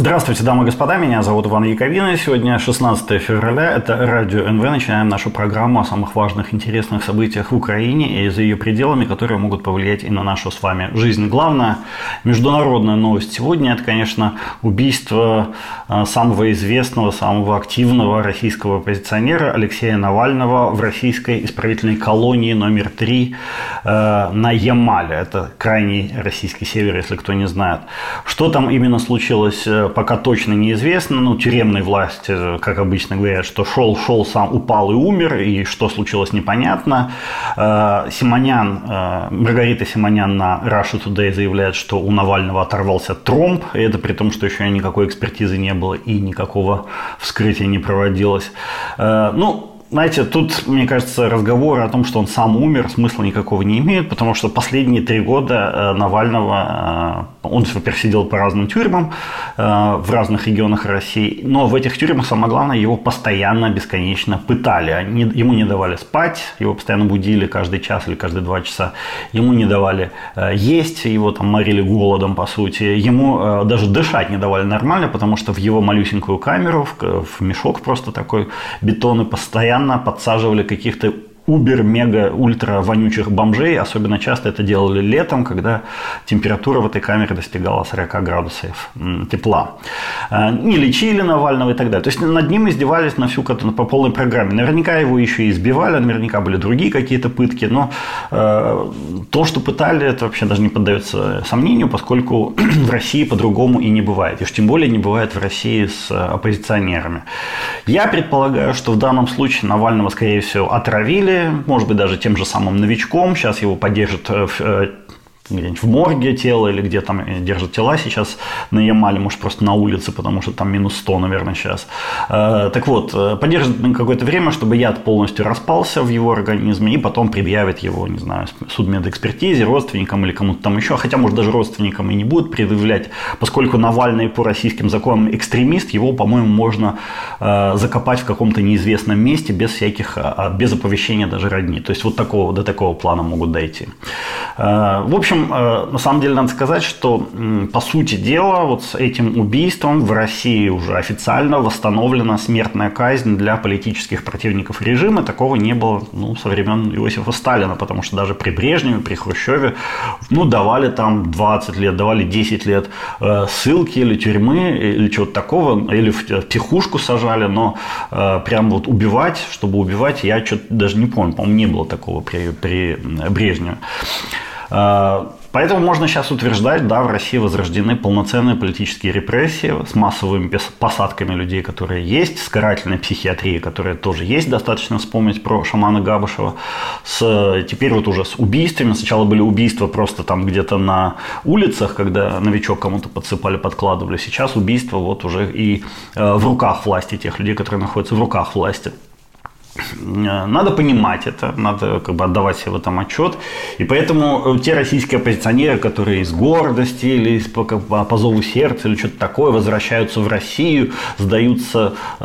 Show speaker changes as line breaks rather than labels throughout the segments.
Здравствуйте, дамы и господа, меня зовут Иван Яковина. Сегодня 16 февраля, это Радио НВ. Начинаем нашу программу о самых важных, интересных событиях в Украине и за ее пределами, которые могут повлиять и на нашу с вами жизнь. Главная международная новость сегодня – это, конечно, убийство э, самого известного, самого активного российского оппозиционера Алексея Навального в российской исправительной колонии номер 3 э, на Ямале. Это крайний российский север, если кто не знает. Что там именно случилось э, пока точно неизвестно. Ну, тюремной власти, как обычно говорят, что шел, шел, сам упал и умер, и что случилось, непонятно. Э, Симонян, э, Маргарита Симонян на Russia Today заявляет, что у Навального оторвался тромб, и это при том, что еще никакой экспертизы не было и никакого вскрытия не проводилось. Э, ну, знаете, тут, мне кажется, разговоры о том, что он сам умер, смысла никакого не имеют, потому что последние три года Навального, он, во-первых, сидел по разным тюрьмам э, в разных регионах России, но в этих тюрьмах, самое главное, его постоянно, бесконечно пытали. Ему не давали спать, его постоянно будили каждый час или каждые два часа, ему не давали есть, его там морили голодом, по сути, ему даже дышать не давали нормально, потому что в его малюсенькую камеру, в, в мешок просто такой бетонный, постоянно подсаживали каких-то убер, мега, ультра вонючих бомжей. Особенно часто это делали летом, когда температура в этой камере достигала 40 градусов тепла. Э, не лечили Навального и так далее. То есть над ним издевались на всю по полной программе. Наверняка его еще и избивали, наверняка были другие какие-то пытки, но э, то, что пытали, это вообще даже не поддается сомнению, поскольку в России по-другому и не бывает. И уж тем более не бывает в России с оппозиционерами. Я предполагаю, что в данном случае Навального, скорее всего, отравили, может быть, даже тем же самым новичком. Сейчас его поддержат э, э, где-нибудь в морге тело или где там держат тела сейчас на Ямале, может просто на улице, потому что там минус 100, наверное, сейчас. Э, так вот, э, поддержит на какое-то время, чтобы яд полностью распался в его организме и потом предъявит его, не знаю, судмедэкспертизе, родственникам или кому-то там еще, хотя, может, даже родственникам и не будут предъявлять, поскольку Навальный по российским законам экстремист, его, по-моему, можно э, закопать в каком-то неизвестном месте без всяких, без оповещения даже родни. То есть вот такого, до такого плана могут дойти. В общем, Э, на самом деле надо сказать, что по сути дела вот с этим убийством в России уже официально восстановлена смертная казнь для политических противников режима. Такого не было ну, со времен Иосифа Сталина, потому что даже при Брежневе, при Хрущеве ну, давали там 20 лет, давали 10 лет э, ссылки или тюрьмы или чего-то такого, или в психушку сажали, но э, прям вот убивать, чтобы убивать, я что-то даже не помню, по-моему, не было такого при, при Брежневе. А, поэтому можно сейчас утверждать, да, в России возрождены полноценные политические репрессии с массовыми посадками людей, которые есть, с карательной психиатрией, которая тоже есть, достаточно вспомнить про шамана Габышева, с, теперь вот уже с убийствами. Сначала были убийства просто там где-то на улицах, когда новичок кому-то подсыпали, подкладывали. Сейчас убийства вот уже и э, в руках власти, тех людей, которые находятся в руках власти. Э, надо понимать это, надо как бы отдавать себе в этом отчет. И поэтому э, те российские оппозиционеры, которые из гордости или из, по, по зову сердца или что-то такое возвращаются в Россию, сдаются э,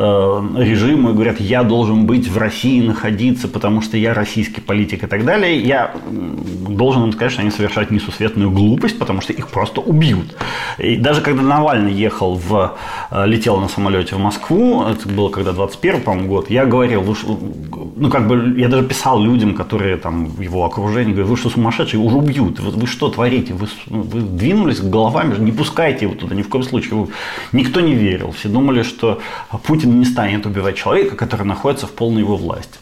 режиму и говорят, я должен быть в России, находиться, потому что я российский политик и так далее, я должен им сказать, что они совершают несусветную глупость, потому что их просто убьют. И даже когда Навальный ехал в, э, летел на самолете в Москву, это было когда 21 по-моему, год, я говорил, ну, как бы, я даже писал людям, которые там в его окружении, говорю, вы что, сумасшедшие, уже убьют, вы, вы что творите, вы, ну, вы двинулись головами, не пускайте его туда, ни в коем случае. Никто не верил, все думали, что Путин не станет убивать человека, который находится в полной его власти.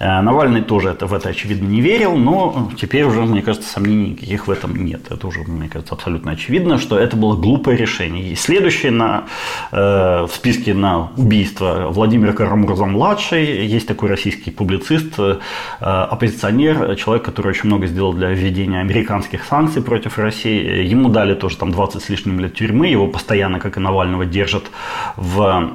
Э, Навальный тоже это, в это, очевидно, не верил, но теперь уже, мне кажется, сомнений никаких в этом нет. Это уже, мне кажется, абсолютно очевидно, что это было глупое решение. И следующее на, э, в списке на убийство Владимир Карамурза-младший есть такой российский публицист, э, оппозиционер, человек, который очень много сделал для введения американских санкций против России. Ему дали тоже там 20 с лишним лет тюрьмы, его постоянно, как и Навального, держат в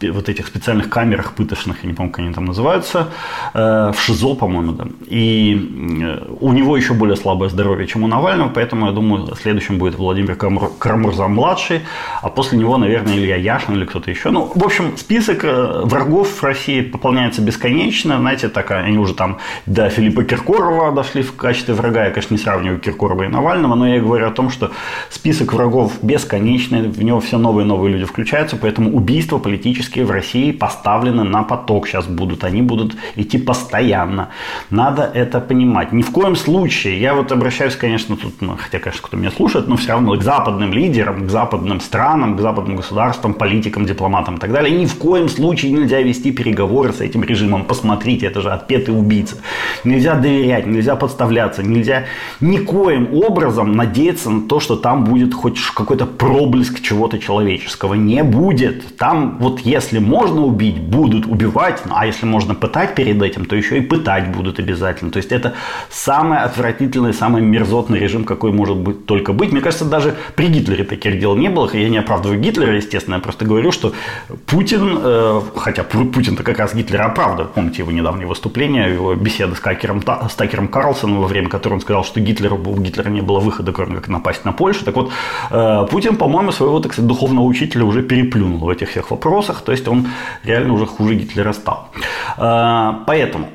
вот этих специальных камерах пыточных, я не помню, как они там называются, э, в ШИЗО, по-моему, да. И э, у него еще более слабое здоровье, чем у Навального, поэтому, я думаю, следующим будет Владимир Карамурза-младший, а после него, наверное, Илья Яшин или кто-то еще. Ну, в общем, список э, врагов России пополняется бесконечно. Знаете, так они уже там до Филиппа Киркорова дошли в качестве врага. Я, конечно, не сравниваю Киркорова и Навального, но я говорю о том, что список врагов бесконечный, в него все новые и новые люди включаются, поэтому убийства политические в России поставлены на поток сейчас будут. Они будут идти постоянно. Надо это понимать. Ни в коем случае, я вот обращаюсь, конечно, тут, ну, хотя, конечно, кто меня слушает, но все равно к западным лидерам, к западным странам, к западным государствам, политикам, дипломатам и так далее. Ни в коем случае нельзя вести переговоры с этим режимом. Посмотрите, это же отпетый убийца. Нельзя доверять, нельзя подставляться, нельзя никоим образом надеяться на то, что там будет хоть какой-то проблеск чего-то человеческого. Не будет. Там вот если можно убить, будут убивать, ну, а если можно пытать перед этим, то еще и пытать будут обязательно. То есть это самый отвратительный, самый мерзотный режим, какой может быть, только быть. Мне кажется, даже при Гитлере таких дел не было. Я не оправдываю Гитлера, естественно, я просто говорю, что Путин, э, хотя Путин-то как раз Гитлера оправдывает. Помните его недавнее выступление, его беседа с, Какером, с Такером Карлсоном, во время которой он сказал, что Гитлеру, у Гитлера не было выхода, кроме как напасть на Польшу. Так вот, э, Путин, по-моему, своего, так сказать, духовного учителя уже переплюнул в этих всех вопросах. То есть он реально уже хуже Гитлера стал. Э, поэтому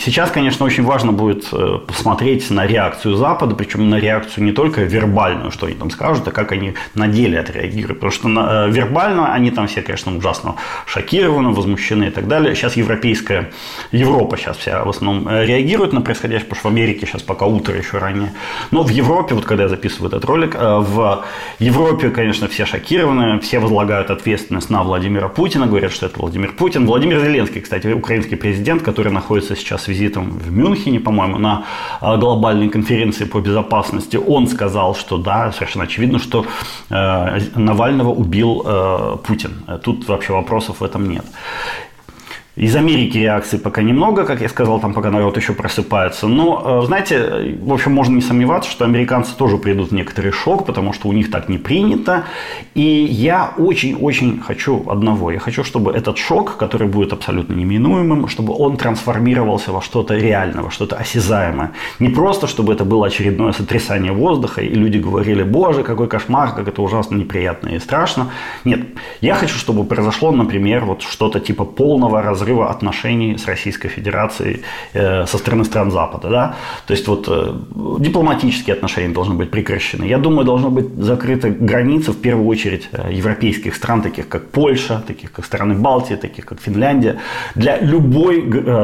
Сейчас, конечно, очень важно будет э, посмотреть на реакцию Запада, причем на реакцию не только вербальную, что они там скажут, а как они на деле отреагируют. Потому что на, э, вербально они там все, конечно, ужасно шокированы, возмущены и так далее. Сейчас европейская, Европа сейчас вся в основном э, реагирует на происходящее, потому что в Америке сейчас пока утро еще ранее. Но в Европе, вот когда я записываю этот ролик, в Европе, конечно, все шокированы, все возлагают ответственность на Владимира Путина, говорят, что это Владимир Путин. Владимир Зеленский, кстати, украинский президент, который который находится сейчас визитом в Мюнхене, по-моему, на а, глобальной конференции по безопасности, он сказал, что да, совершенно очевидно, что э, Навального убил э, Путин. Тут вообще вопросов в этом нет. Из Америки реакции пока немного, как я сказал, там пока народ еще просыпается. Но, э, знаете, в общем, можно не сомневаться, что американцы тоже придут в некоторый шок, потому что у них так не принято. И я очень-очень хочу одного. Я хочу, чтобы этот шок, который будет абсолютно неминуемым, чтобы он трансформировался во что-то реальное, во что-то осязаемое. Не просто, чтобы это было очередное сотрясание воздуха, и люди говорили, боже, какой кошмар, как это ужасно неприятно и страшно. Нет, я хочу, чтобы произошло, например, вот что-то типа полного разрыва разрыва отношений с Российской Федерацией э, со стороны стран Запада. Да? То есть вот э, дипломатические отношения должны быть прекращены. Я думаю, должны быть закрыты границы в первую очередь э, европейских стран, таких как Польша, таких как страны Балтии, таких как Финляндия, для любой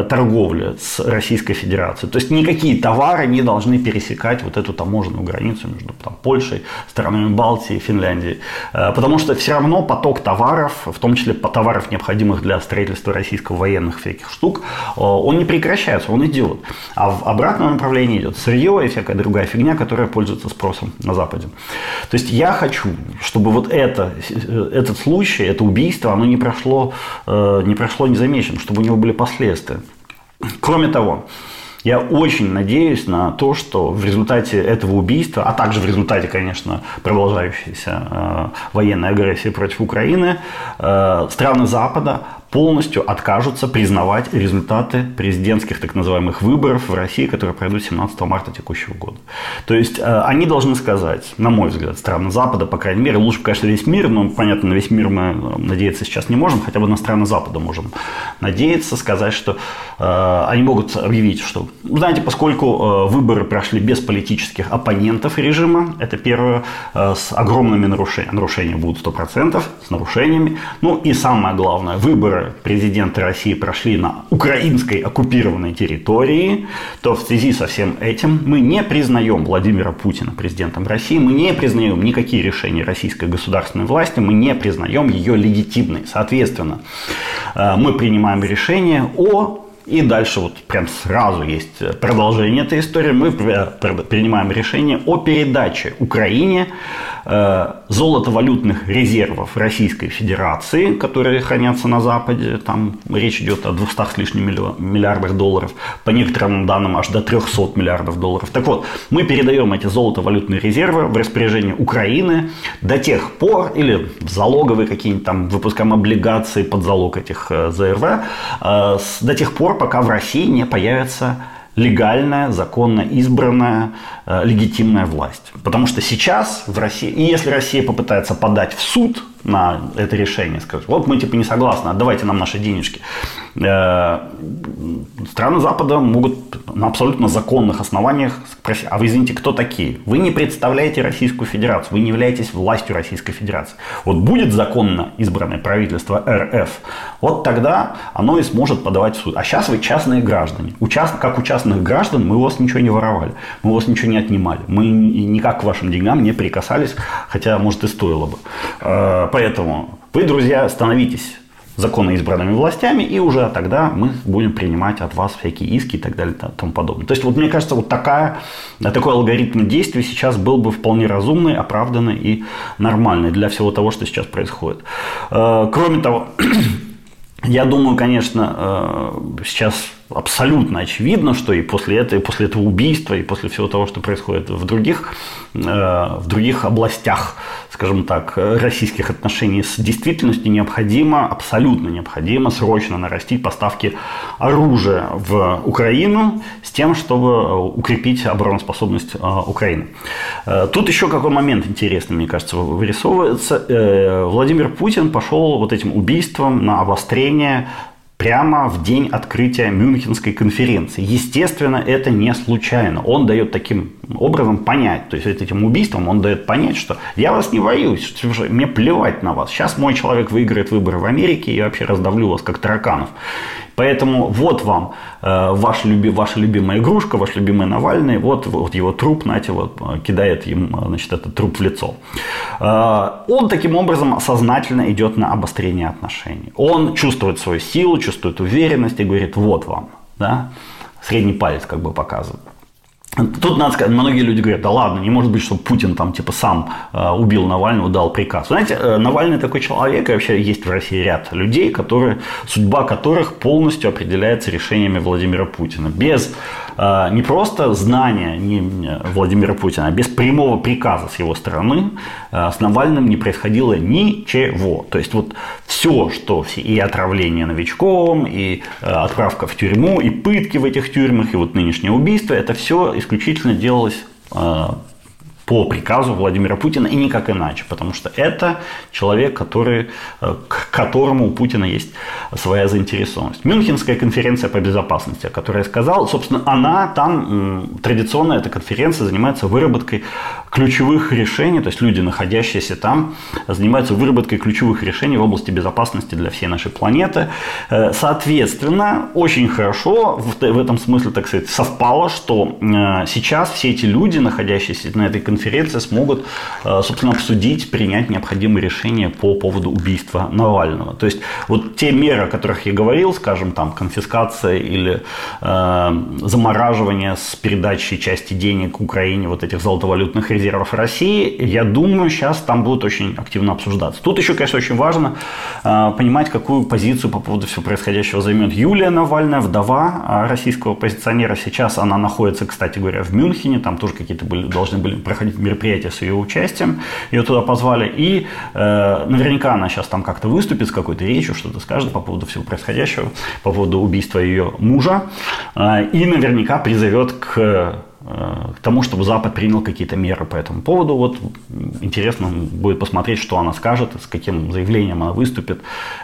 торговли с Российской Федерацией. То есть никакие товары не должны пересекать вот эту таможенную границу между там, Польшей, странами Балтии, Финляндией. Потому что все равно поток товаров, в том числе товаров, необходимых для строительства российского военных всяких штук, э, он не прекращается, он идет. А в обратном направлении идет сырье и всякая другая фигня, которая пользуется спросом на Западе. То есть я хочу, чтобы вот это, э, этот случай, это убийство, оно не прошло, э, не прошло незамеченным, чтобы у него были последствия. Кроме того, я очень надеюсь на то, что в результате этого убийства, а также в результате, конечно, продолжающейся военной агрессии против Украины, э, страны Запада полностью откажутся признавать результаты президентских так называемых выборов в России, которые пройдут 17 марта текущего года. То есть э, они должны сказать, на мой взгляд, страны Запада, по крайней мере, лучше, конечно, весь мир, но, понятно, на весь мир мы э, надеяться сейчас не можем, хотя бы на страны Запада можем надеяться, сказать, что э, они могут объявить, что, знаете, поскольку выборы прошли без политических оппонентов режима, это первое, с огромными нарушениями, нарушения будут 100%, с нарушениями, ну и самое главное, выборы выборы президента России прошли на украинской оккупированной территории, то в связи со всем этим мы не признаем Владимира Путина президентом России, мы не признаем никакие решения российской государственной власти, мы не признаем ее легитимной. Соответственно, э, мы принимаем решение о и дальше вот прям сразу есть продолжение этой истории. Мы принимаем решение о передаче Украине Э, золотовалютных резервов Российской Федерации, которые хранятся на Западе, там речь идет о 200 с лишним миллиардах долларов, по некоторым данным аж до 300 миллиардов долларов. Так вот, мы передаем эти золотовалютные резервы в распоряжение Украины до тех пор, или залоговые какие-нибудь там, выпускаем облигации под залог этих э, ЗРВ, э, до тех пор, пока в России не появится легальная, законно избранная, э, легитимная власть. Потому что сейчас в России, и если Россия попытается подать в суд на это решение, скажет, вот мы типа не согласны, отдавайте нам наши денежки, э, страны Запада могут на абсолютно законных основаниях спросить, а вы извините, кто такие? Вы не представляете Российскую Федерацию, вы не являетесь властью Российской Федерации. Вот будет законно избранное правительство РФ, вот тогда оно и сможет подавать в суд. А сейчас вы частные граждане. Участ... Как у частных граждан мы у вас ничего не воровали, мы у вас ничего не отнимали, мы никак к вашим деньгам не прикасались, хотя, может, и стоило бы. Поэтому вы, друзья, становитесь законно избранными властями, и уже тогда мы будем принимать от вас всякие иски и так далее и тому подобное. То есть, вот мне кажется, вот такая, такой алгоритм действий сейчас был бы вполне разумный, оправданный и нормальный для всего того, что сейчас происходит. Э, кроме того, я думаю, конечно, э, сейчас абсолютно очевидно, что и после этого, и после этого убийства, и после всего того, что происходит в других, э, в других областях, скажем так, российских отношений с действительностью, необходимо, абсолютно необходимо срочно нарастить поставки оружия в Украину с тем, чтобы укрепить обороноспособность э, Украины. Э, тут еще какой момент интересный, мне кажется, вырисовывается. Владимир Путин пошел вот этим убийством на обострение прямо в день открытия Мюнхенской конференции. Естественно, это не случайно. Он дает таким образом понять, то есть этим убийством он дает понять, что я вас не боюсь, мне плевать на вас. Сейчас мой человек выиграет выборы в Америке и вообще раздавлю вас как тараканов. Поэтому вот вам э, ваш люби, ваша любимая игрушка, ваш любимый Навальный, вот, вот его труп, знаете, вот э, кидает им э, значит, этот труп в лицо. Э, он таким образом сознательно идет на обострение отношений. Он чувствует свою силу, чувствует уверенность и говорит, вот вам, да, средний палец как бы показывает. Тут надо сказать, многие люди говорят, да ладно, не может быть, что Путин там типа сам э, убил Навального, дал приказ. Знаете, э, Навальный такой человек, и вообще есть в России ряд людей, которые, судьба которых полностью определяется решениями Владимира Путина. Без э, не просто знания не Владимира Путина, а без прямого приказа с его стороны с Навальным не происходило ничего. То есть вот все, что и отравление новичком, и э, отправка в тюрьму, и пытки в этих тюрьмах, и вот нынешнее убийство, это все исключительно делалось э, по приказу Владимира Путина и никак иначе, потому что это человек, который, э, к которому у Путина есть своя заинтересованность. Мюнхенская конференция по безопасности, о которой я сказал, собственно, она там, традиционно эта конференция занимается выработкой ключевых решений, то есть люди, находящиеся там, занимаются выработкой ключевых решений в области безопасности для всей нашей планеты. Э, соответственно, очень хорошо в этом смысле, так сказать, совпало, что э, сейчас все эти люди, находящиеся на этой конференции, конференции смогут, э, собственно, обсудить, принять необходимые решения по поводу убийства Навального. То есть вот те меры, о которых я говорил, скажем, там конфискация или э, замораживание с передачей части денег Украине вот этих золотовалютных резервов России, я думаю, сейчас там будут очень активно обсуждаться. Тут еще, конечно, очень важно э, понимать, какую позицию по поводу всего происходящего займет Юлия Навальная, вдова э, российского оппозиционера. Сейчас она находится, кстати говоря, в Мюнхене, там тоже какие-то были, должны были проходить проходить мероприятие с ее участием. Ее туда позвали. И э, наверняка она сейчас там как-то выступит с какой-то речью, что-то скажет по поводу всего происходящего, по поводу убийства ее мужа. Э, и наверняка призовет к к тому, чтобы Запад принял какие-то меры по этому поводу. Вот интересно будет посмотреть, что она скажет, с каким заявлением она выступит,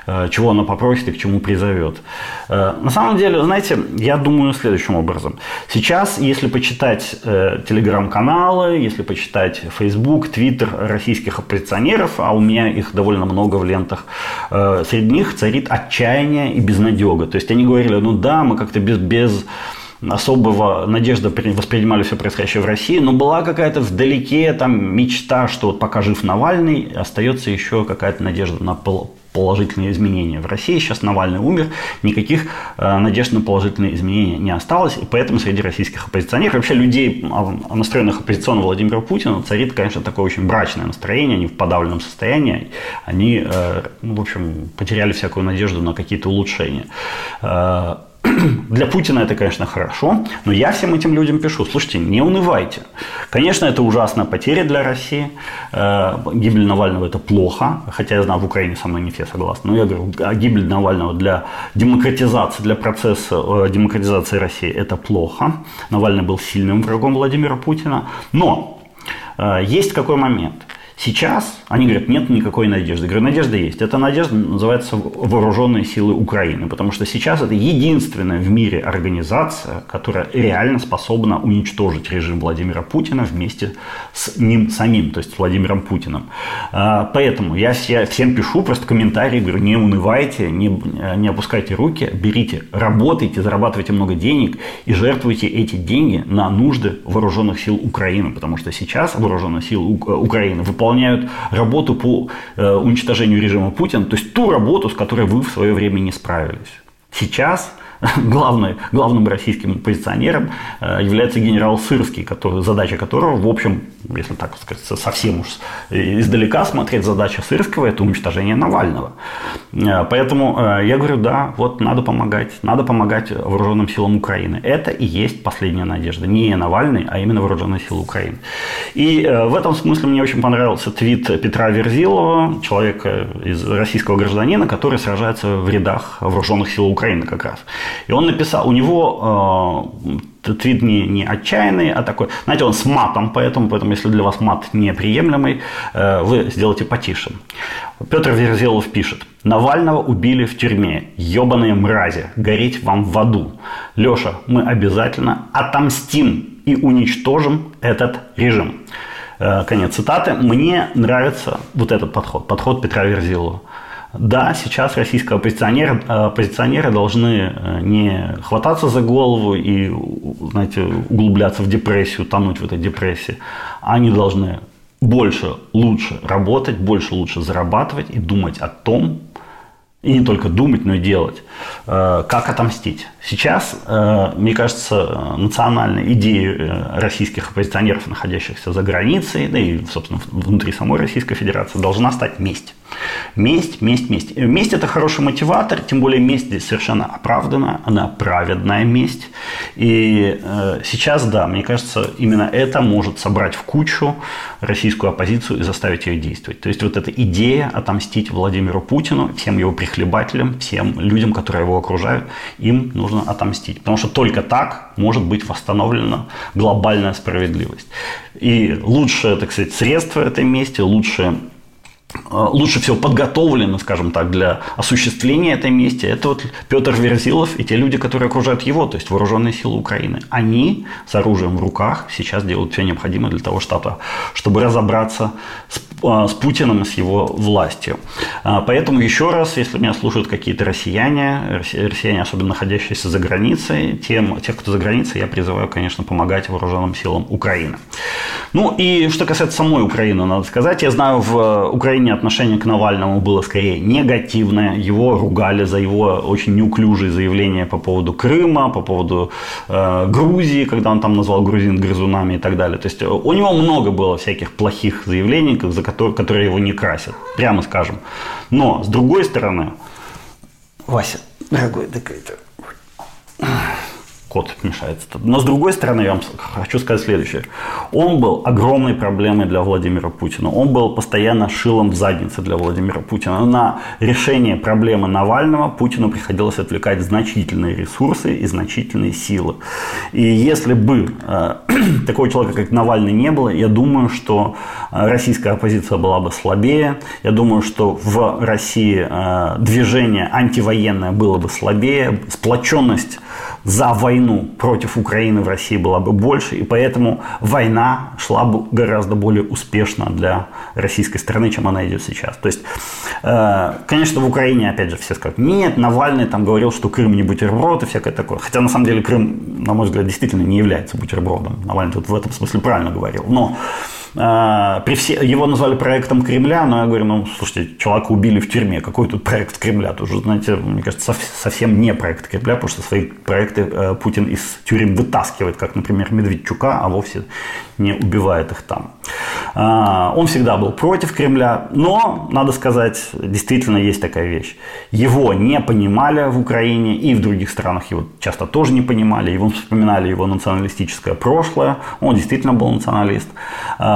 э, чего она попросит и к чему призовет. Э, на самом деле, знаете, я думаю следующим образом. Сейчас, если почитать телеграм-каналы, если почитать Facebook, Twitter российских оппозиционеров, а у меня их довольно много в лентах, среди них царит отчаяние и безнадега. То есть они говорили, ну да, мы как-то без, без особого надежды воспринимали все происходящее в России, но была какая-то вдалеке там мечта, что вот пока жив Навальный, остается еще какая-то надежда на положительные изменения. В России сейчас Навальный умер, никаких э, надежд на положительные изменения не осталось, и поэтому среди российских оппозиционеров, вообще людей, а, настроенных оппозиционно Владимиру Путину, царит, конечно, такое очень брачное настроение, они в подавленном состоянии, они, э, ну, в общем, потеряли всякую надежду на какие-то улучшения. Для Путина это, конечно, хорошо, но я всем этим людям пишу, слушайте, не унывайте. Конечно, это ужасная потеря для России. Э, гибель Навального – это плохо, хотя я знаю, в Украине со мной не все согласны. Но я говорю, а гибель Навального для демократизации, для процесса э, демократизации России – это плохо. Навальный был сильным врагом Владимира Путина. Но э, есть какой момент – Сейчас они говорят, нет никакой надежды. Я говорю, надежда есть. Эта надежда называется вооруженные силы Украины, потому что сейчас это единственная в мире организация, которая реально способна уничтожить режим Владимира Путина вместе с ним самим, то есть с Владимиром Путиным. А, поэтому я всем пишу просто комментарии, говорю, не унывайте, не, не опускайте руки, берите, работайте, зарабатывайте много денег и жертвуйте эти деньги на нужды вооруженных сил Украины, потому что сейчас вооруженные силы Украины выполняют выполняют работу по э, уничтожению режима Путина, то есть ту работу, с которой вы в свое время не справились. Сейчас главный, главным российским оппозиционером э, является генерал Сырский, который, задача которого, в общем, если так сказать, совсем уж издалека смотреть, задача Сырского – это уничтожение Навального. Э, поэтому э, я говорю, да, вот надо помогать, надо помогать вооруженным силам Украины. Это и есть последняя надежда. Не Навальный, а именно вооруженные силы Украины. И в этом смысле мне очень понравился твит Петра Верзилова, человека из российского гражданина, который сражается в рядах вооруженных сил Украины как раз. И он написал, у него э, твит не, не отчаянный, а такой, знаете, он с матом, поэтому, поэтому если для вас мат неприемлемый, э, вы сделайте потише. Петр Верзилов пишет. Навального убили в тюрьме. Ебаные мрази. Гореть вам в аду. Леша, мы обязательно отомстим и уничтожим этот режим. Э, конец цитаты. Мне нравится вот этот подход. Подход Петра Верзилова. Да, сейчас российские оппозиционеры, оппозиционеры должны э, не хвататься за голову и, знаете, углубляться в депрессию, тонуть в этой депрессии. Они должны больше, лучше работать, больше, лучше зарабатывать и думать о том, и не только думать, но и делать, э, как отомстить. Сейчас, э, мне кажется, национальной идеей российских оппозиционеров, находящихся за границей, да и, собственно, внутри самой Российской Федерации, должна стать месть. Месть, месть, месть. Месть – это хороший мотиватор, тем более месть здесь совершенно оправданная, она праведная месть. И э, сейчас, да, мне кажется, именно это может собрать в кучу российскую оппозицию и заставить ее действовать. То есть вот эта идея отомстить Владимиру Путину, всем его прихлебателям, всем людям, которые его окружают, им нужно отомстить. Потому что только так может быть восстановлена глобальная справедливость. И лучшее, так сказать, средство этой мести, лучшее лучше всего подготовлены, скажем так, для осуществления этой мести, это вот Петр Верзилов и те люди, которые окружают его, то есть вооруженные силы Украины. Они с оружием в руках сейчас делают все необходимое для того, чтобы, чтобы разобраться с, э, с Путиным и с его властью. Э, поэтому еще раз, если меня слушают какие-то россияне, россияне, особенно находящиеся за границей, тем, тех, кто за границей, я призываю, конечно, помогать вооруженным силам Украины. Ну и что касается самой Украины, надо сказать, я знаю, в Украине Украине отношение к Навальному было скорее негативное. Его ругали за его очень неуклюжие заявления по поводу Крыма, по поводу э, Грузии, когда он там назвал грузин грызунами и так далее. То есть э, у него много было всяких плохих заявлений, за которые, которые его не красят, прямо скажем. Но, с другой стороны, Вася, дорогой, такой-то кот мешается. Но с другой стороны, я вам хочу сказать следующее. Он был огромной проблемой для Владимира Путина. Он был постоянно шилом в заднице для Владимира Путина. На решение проблемы Навального Путину приходилось отвлекать значительные ресурсы и значительные силы. И если бы э, такого человека, как Навальный, не было, я думаю, что э, российская оппозиция была бы слабее. Я думаю, что в России э, движение антивоенное было бы слабее. Сплоченность за войну против Украины в России была бы больше, и поэтому война шла бы гораздо более успешно для российской страны, чем она идет сейчас. То есть, э, конечно, в Украине, опять же, все скажут, нет, Навальный там говорил, что Крым не бутерброд и всякое такое. Хотя, на самом деле, Крым, на мой взгляд, действительно не является бутербродом. Навальный тут в этом смысле правильно говорил. Но при все, его назвали проектом Кремля, но я говорю, ну, слушайте, человека убили в тюрьме, какой тут проект Кремля? Тоже, знаете, мне кажется, совсем не проект Кремля, потому что свои проекты э, Путин из тюрем вытаскивает, как, например, Медведчука, а вовсе не убивает их там. А, он всегда был против Кремля, но, надо сказать, действительно есть такая вещь. Его не понимали в Украине и в других странах его часто тоже не понимали. Его вспоминали его националистическое прошлое. Он действительно был националист.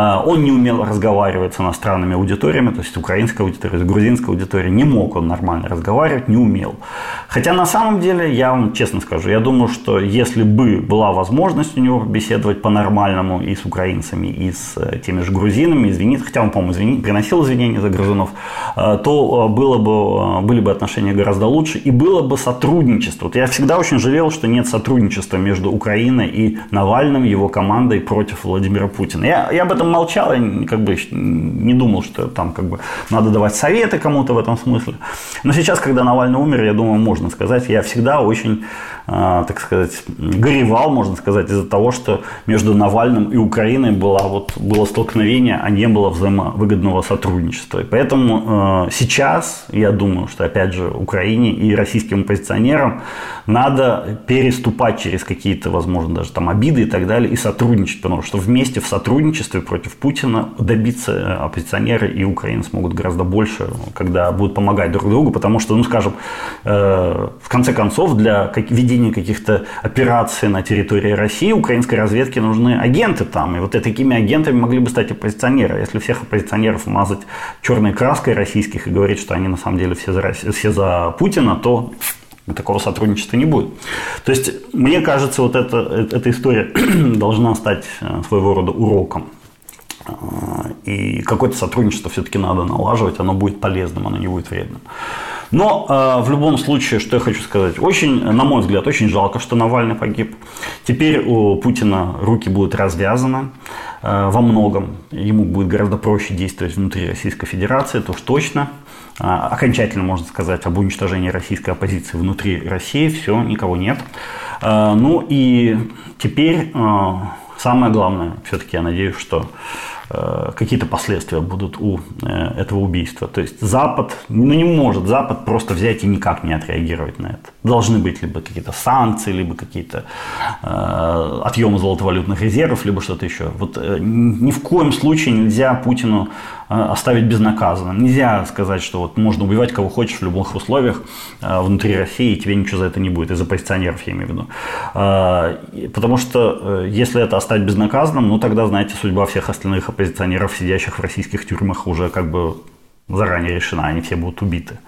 А, он не умел разговаривать с иностранными аудиториями, то есть украинская аудитория, с грузинской аудиторией. Не мог он нормально разговаривать, не умел. Хотя на самом деле, я вам честно скажу, я думаю, что если бы была возможность у него беседовать по-нормальному и с украинцами, и с э, теми же грузинами, извиниться, хотя он, по-моему, извини, приносил извинения за грузинов, э, то э, было бы, были бы отношения гораздо лучше и было бы сотрудничество. Вот я всегда очень жалел, что нет сотрудничества между Украиной и Навальным, его командой против Владимира Путина. Я, я об этом молчал, я как бы не думал, что там как бы надо давать советы кому-то в этом смысле. Но сейчас, когда Навальный умер, я думаю, можно сказать, я всегда очень а, так сказать, горевал, можно сказать, из-за того, что между Навальным и Украиной было, вот, было столкновение, а не было взаимовыгодного сотрудничества. И поэтому э, сейчас, я думаю, что, опять же, Украине и российским оппозиционерам надо переступать через какие-то, возможно, даже там обиды и так далее, и сотрудничать, потому что вместе в сотрудничестве против Путина добиться э, оппозиционеры и Украины смогут гораздо больше, когда будут помогать друг другу, потому что, ну, скажем, э, в конце концов, для ведения каких-то операций на территории России украинской разведке нужны агенты там. И вот такими агентами могли бы стать оппозиционеры. Если всех оппозиционеров мазать черной краской российских и говорить, что они на самом деле все за, все за Путина, то такого сотрудничества не будет. То есть, мне кажется, вот эта, эта история должна стать э, своего рода уроком. И какое-то сотрудничество все-таки надо налаживать, оно будет полезным, оно не будет вредным. Но э, в любом случае, что я хочу сказать, очень, на мой взгляд, очень жалко, что Навальный погиб. Теперь у Путина руки будут развязаны э, во многом. Ему будет гораздо проще действовать внутри Российской Федерации, это уж точно. Э, окончательно можно сказать об уничтожении российской оппозиции внутри России. Все, никого нет. Ну и теперь самое главное, все-таки я надеюсь, что какие-то последствия будут у э, этого убийства. То есть Запад, ну не может Запад просто взять и никак не отреагировать на это. Должны быть либо какие-то санкции, либо какие-то э, отъемы золотовалютных резервов, либо что-то еще. Вот э, ни в коем случае нельзя Путину э, оставить безнаказанным. Нельзя сказать, что вот можно убивать кого хочешь в любых условиях э, внутри России, и тебе ничего за это не будет, из оппозиционеров я имею в виду. Э, потому что э, если это оставить безнаказанным, ну тогда, знаете, судьба всех остальных оппозиционеров, сидящих в российских тюрьмах, уже как бы заранее решена, они все будут убиты.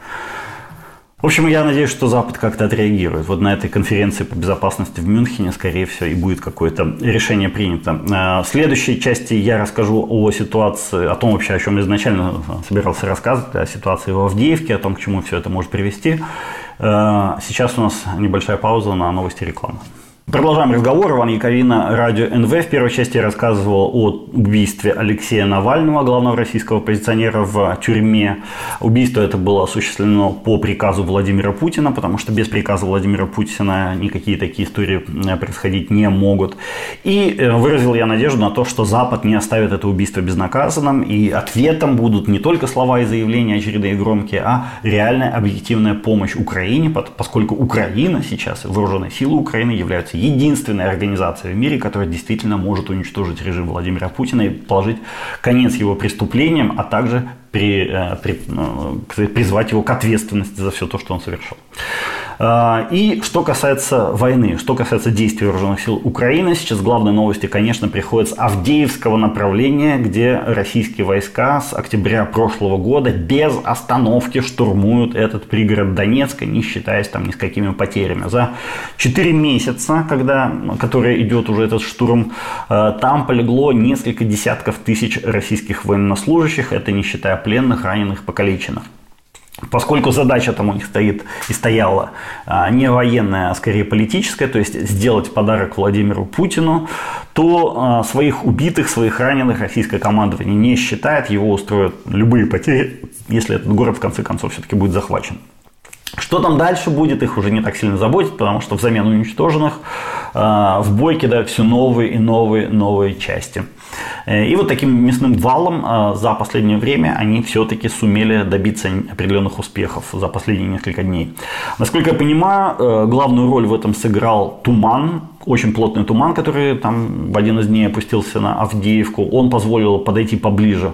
В общем, я надеюсь, что Запад как-то отреагирует. Вот на этой конференции по безопасности в Мюнхене, скорее всего, и будет какое-то решение принято. Э, в следующей части я расскажу о ситуации, о том вообще, о чем изначально собирался рассказывать, о ситуации в Авдеевке, о том, к чему все это может привести. Э, сейчас у нас небольшая пауза на новости рекламы. Продолжаем разговор. Иван Яковина, Радио НВ. В первой части я рассказывал о убийстве Алексея Навального, главного российского оппозиционера в тюрьме. Убийство это было осуществлено по приказу Владимира Путина, потому что без приказа Владимира Путина никакие такие истории э, происходить не могут. И э, выразил я надежду на то, что Запад не оставит это убийство безнаказанным, и ответом будут не только слова и заявления очередные громкие, а реальная объективная помощь Украине, поскольку Украина сейчас, вооруженные силы Украины являются единственная организация в мире, которая действительно может уничтожить режим Владимира Путина и положить конец его преступлениям, а также при, э, при, э, призвать его к ответственности за все то, что он совершил. А, и что касается войны, что касается действий вооруженных сил Украины, сейчас главные новости, конечно, приходят с Авдеевского направления, где российские войска с октября прошлого года без остановки штурмуют этот пригород Донецка, не считаясь там ни с какими потерями. За 4 месяца, когда, который идет уже этот штурм, э, там полегло несколько десятков тысяч российских военнослужащих, это не считая пленных, раненых, покалеченных. Поскольку задача там у них стоит и стояла а, не военная, а скорее политическая, то есть сделать подарок Владимиру Путину, то а, своих убитых, своих раненых российское командование не считает, его устроят любые потери, если этот город в конце концов все-таки будет захвачен. Что там дальше будет, их уже не так сильно заботит, потому что взамен уничтоженных э, в бой кидают все новые и новые, новые части. И вот таким мясным валом за последнее время они все-таки сумели добиться определенных успехов за последние несколько дней. Насколько я понимаю, главную роль в этом сыграл туман, очень плотный туман, который там в один из дней опустился на Авдеевку. Он позволил подойти поближе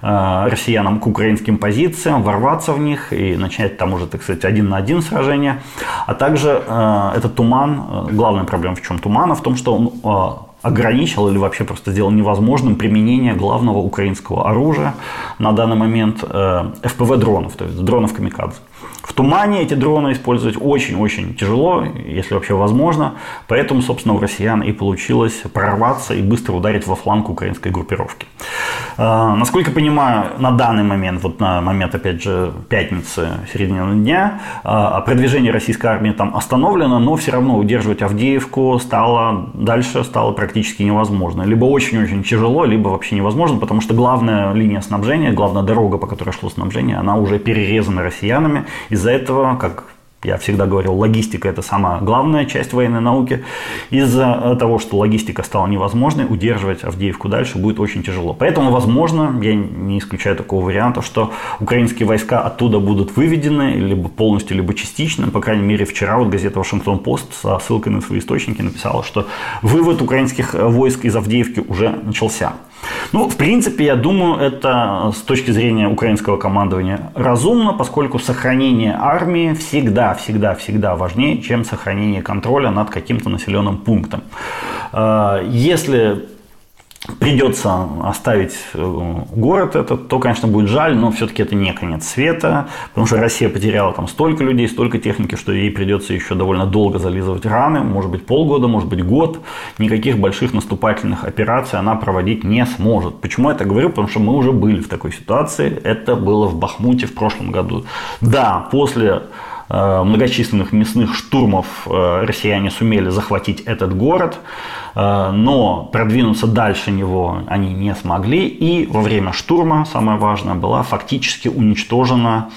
россиянам к украинским позициям, ворваться в них и начать там уже, так сказать, один на один сражение. А также этот туман, главная проблема в чем тумана, в том, что он ограничил или вообще просто сделал невозможным применение главного украинского оружия на данный момент э, ФПВ-дронов, то есть дронов камикадзе. В тумане эти дроны использовать очень-очень тяжело, если вообще возможно. Поэтому, собственно, у россиян и получилось прорваться и быстро ударить во фланг украинской группировки. Э, насколько понимаю, на данный момент, вот на момент, опять же, пятницы, середины дня, э, продвижение российской армии там остановлено, но все равно удерживать Авдеевку стало дальше, стало практически невозможно. Либо очень-очень тяжело, либо вообще невозможно, потому что главная линия снабжения, главная дорога, по которой шло снабжение, она уже перерезана россиянами. Из-за этого, как я всегда говорил, логистика – это самая главная часть военной науки. Из-за того, что логистика стала невозможной, удерживать Авдеевку дальше будет очень тяжело. Поэтому, возможно, я не исключаю такого варианта, что украинские войска оттуда будут выведены либо полностью, либо частично. По крайней мере, вчера вот газета «Вашингтон-Пост» со ссылкой на свои источники написала, что вывод украинских войск из Авдеевки уже начался. Ну, в принципе, я думаю, это с точки зрения украинского командования разумно, поскольку сохранение армии всегда, всегда, всегда важнее, чем сохранение контроля над каким-то населенным пунктом. Э, если придется оставить э, город этот, то, конечно, будет жаль, но все-таки это не конец света, потому что Россия потеряла там столько людей, столько техники, что ей придется еще довольно долго зализывать раны, может быть полгода, может быть год, никаких больших наступательных операций она проводить не сможет. Почему я это говорю? Потому что мы уже были в такой ситуации, это было в Бахмуте в прошлом году. Да, после многочисленных мясных штурмов э, россияне сумели захватить этот город, э, но продвинуться дальше него они не смогли, и во время штурма, самое важное, была фактически уничтожена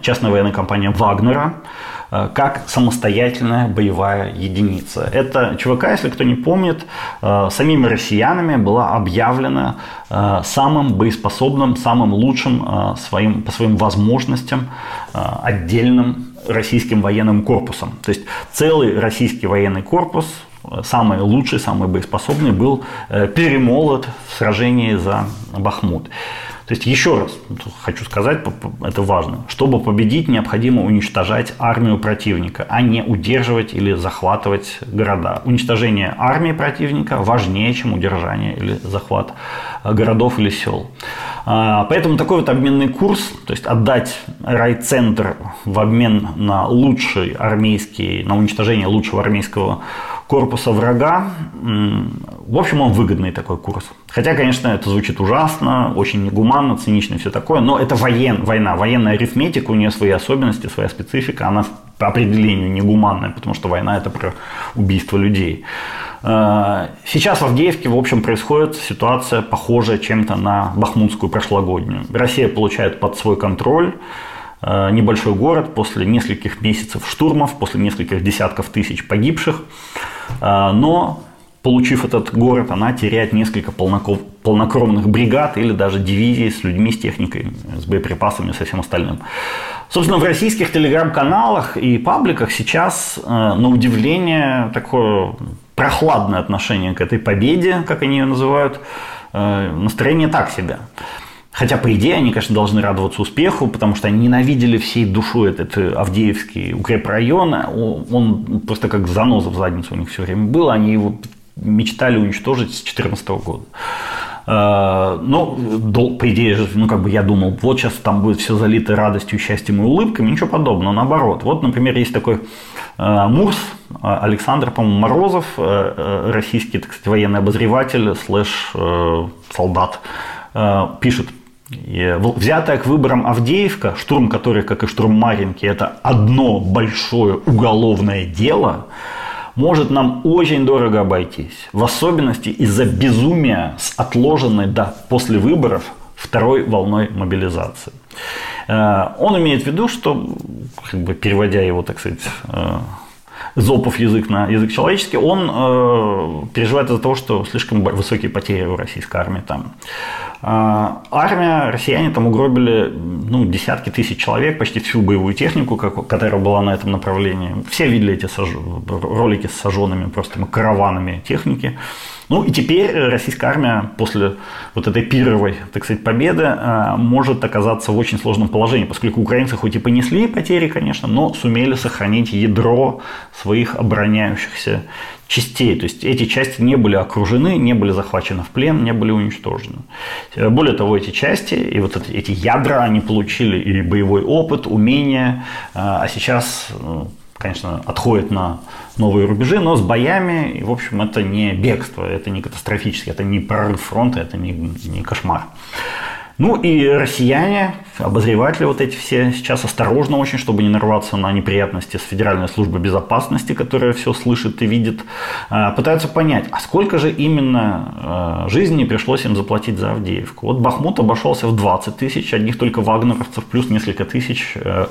частная военная компания Вагнера, Э, как самостоятельная боевая единица. Это ЧВК, если кто не помнит, э, самими россиянами была объявлена э, самым боеспособным, самым лучшим своим, по своим возможностям отдельным российским военным корпусом. То есть целый российский военный корпус, самый лучший, самый боеспособный, был перемолот в сражении за Бахмут. То есть, еще раз хочу сказать, это важно, чтобы победить, необходимо уничтожать армию противника, а не удерживать или захватывать города. Уничтожение армии противника важнее, чем удержание или захват городов или сел. А, поэтому такой вот обменный курс, то есть отдать райцентр в обмен на лучший армейский, на уничтожение лучшего армейского корпуса врага. В общем, он выгодный такой курс. Хотя, конечно, это звучит ужасно, очень негуманно, цинично и все такое, но это воен, война. Военная арифметика, у нее свои особенности, своя специфика, она по определению негуманная, потому что война – это про убийство людей. Э, сейчас в Авдеевке, в общем, происходит ситуация, похожая чем-то на бахмутскую прошлогоднюю. Россия получает под свой контроль небольшой город после нескольких месяцев штурмов, после нескольких десятков тысяч погибших. Э, но, получив этот город, она теряет несколько полнокровных бригад или даже дивизий с людьми, с техникой, с боеприпасами, со всем остальным. Собственно, в российских телеграм-каналах и пабликах сейчас, э, на удивление, такое прохладное отношение к этой победе, как они ее называют, настроение так себе. Хотя, по идее, они, конечно, должны радоваться успеху, потому что они ненавидели всей душой этот э, Авдеевский укрепрайон. Он просто как заноза в задницу у них все время был. Они его мечтали уничтожить с 2014 года. Ну, по идее, ну, как бы я думал, вот сейчас там будет все залито радостью, счастьем и улыбками, ничего подобного, наоборот. Вот, например, есть такой э, Мурс, Александр, по-моему, Морозов, российский, так сказать, военный обозреватель, слэш солдат, пишет, Взятая к выборам Авдеевка, штурм которой, как и штурм Маринки, это одно большое уголовное дело, может нам очень дорого обойтись. В особенности из-за безумия с отложенной до после выборов второй волной мобилизации. Э, он имеет в виду, что, как бы переводя его, так сказать, э, зопов язык на язык человеческий, он э, переживает из-за того, что слишком высокие потери у российской армии там. Э, армия, россияне там угробили ну, десятки тысяч человек, почти всю боевую технику, которая была на этом направлении. Все видели эти сож... ролики с сожженными просто караванами техники. Ну и теперь российская армия после вот этой пировой, так сказать, победы э, может оказаться в очень сложном положении, поскольку украинцы хоть и понесли потери, конечно, но сумели сохранить ядро своих обороняющихся частей. То есть эти части не были окружены, не были захвачены в плен, не были уничтожены. Э, более того, эти части и вот эти ядра, они получили и боевой опыт, умения, э, а сейчас конечно, отходит на новые рубежи, но с боями, и, в общем, это не бегство, это не катастрофически, это не прорыв фронта, это не, не кошмар. Ну и россияне, обозреватели вот эти все, сейчас осторожно очень, чтобы не нарваться на неприятности с Федеральной службой безопасности, которая все слышит и видит, а, пытаются понять, а сколько же именно а, жизни пришлось им заплатить за Авдеевку. Вот Бахмут обошелся в 20 тысяч, одних только вагнеровцев, плюс несколько тысяч э,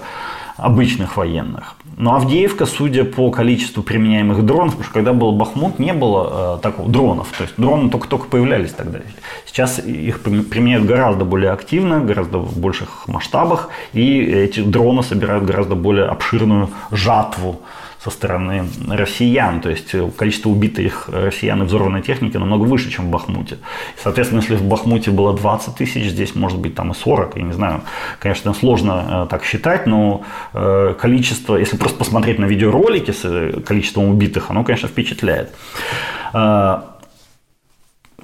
обычных военных. Но Авдеевка, судя по количеству применяемых дронов, потому что когда был Бахмут, не было э, такого дронов. То есть дроны только-только появлялись тогда. Сейчас их применяют гораздо более активно, гораздо в больших масштабах, и эти дроны собирают гораздо более обширную жатву со стороны россиян. То есть э, количество убитых россиян и взорванной техники намного выше, чем в Бахмуте. соответственно, если в Бахмуте было 20 тысяч, здесь может быть там и 40. Я не знаю, конечно, сложно э, так считать, но э, количество, если просто посмотреть на видеоролики с количеством убитых, оно, конечно, впечатляет.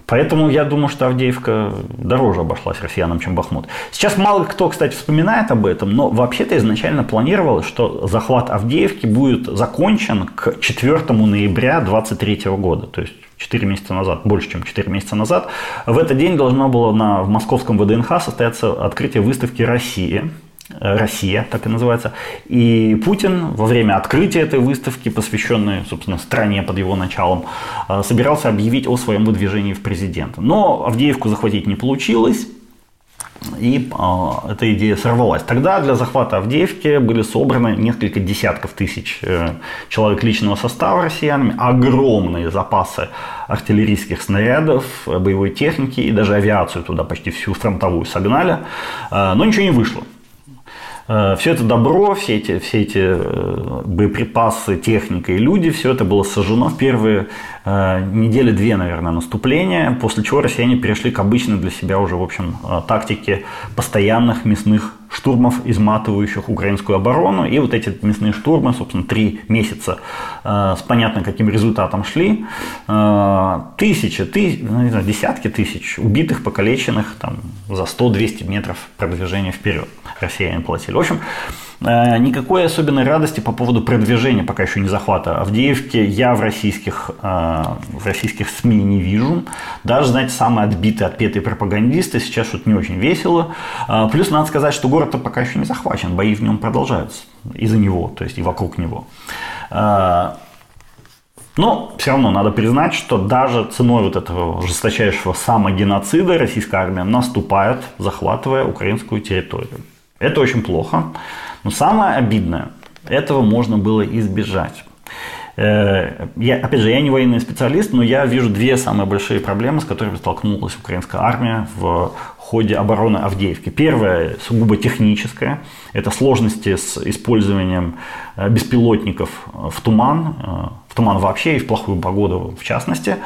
Поэтому я думаю, что Авдеевка дороже обошлась россиянам, чем Бахмут. Сейчас мало кто, кстати, вспоминает об этом, но вообще-то изначально планировалось, что захват Авдеевки будет закончен к 4 ноября 2023 года. То есть 4 месяца назад, больше, чем 4 месяца назад. В этот день должно было на, в московском ВДНХ состояться открытие выставки «Россия», Россия, так и называется. И Путин во время открытия этой выставки, посвященной, собственно, стране под его началом, э, собирался объявить о своем выдвижении в президенты. Но Авдеевку захватить не получилось. И э, эта идея сорвалась. Тогда для захвата Авдеевки были собраны несколько десятков тысяч э, человек личного состава россиянами, огромные запасы артиллерийских снарядов, боевой техники и даже авиацию туда почти всю фронтовую согнали. Э, но ничего не вышло. Э, все это добро, все эти, все эти э, боеприпасы, техника и люди, все это было сожжено в первые э, недели две, наверное, наступления, после чего россияне перешли к обычной для себя уже, в общем, тактике постоянных мясных штурмов, изматывающих украинскую оборону. И вот эти мясные штурмы, собственно, три месяца э, с понятно каким результатом шли. Э, тысячи, ты, ну, десятки тысяч убитых, покалеченных там, за 100-200 метров продвижения вперед россияне платили. В общем, никакой особенной радости по поводу продвижения, пока еще не захвата Авдеевки, я в российских, э, в российских СМИ не вижу. Даже, знаете, самые отбитые, отпетые пропагандисты сейчас что-то не очень весело. Э, плюс надо сказать, что город-то пока еще не захвачен, бои в нем продолжаются из-за него, то есть и вокруг него. Но все равно надо признать, что даже ценой вот этого жесточайшего самогеноцида российская армия наступает, захватывая украинскую территорию. Это очень плохо. Но самое обидное, этого можно было избежать. Э, я, опять же, я не военный специалист, но я вижу две самые большие проблемы, с которыми столкнулась украинская армия в ходе обороны Авдеевки. Первая сугубо техническая. Это сложности с использованием э, беспилотников в туман, э, в туман вообще и в плохую погоду в частности.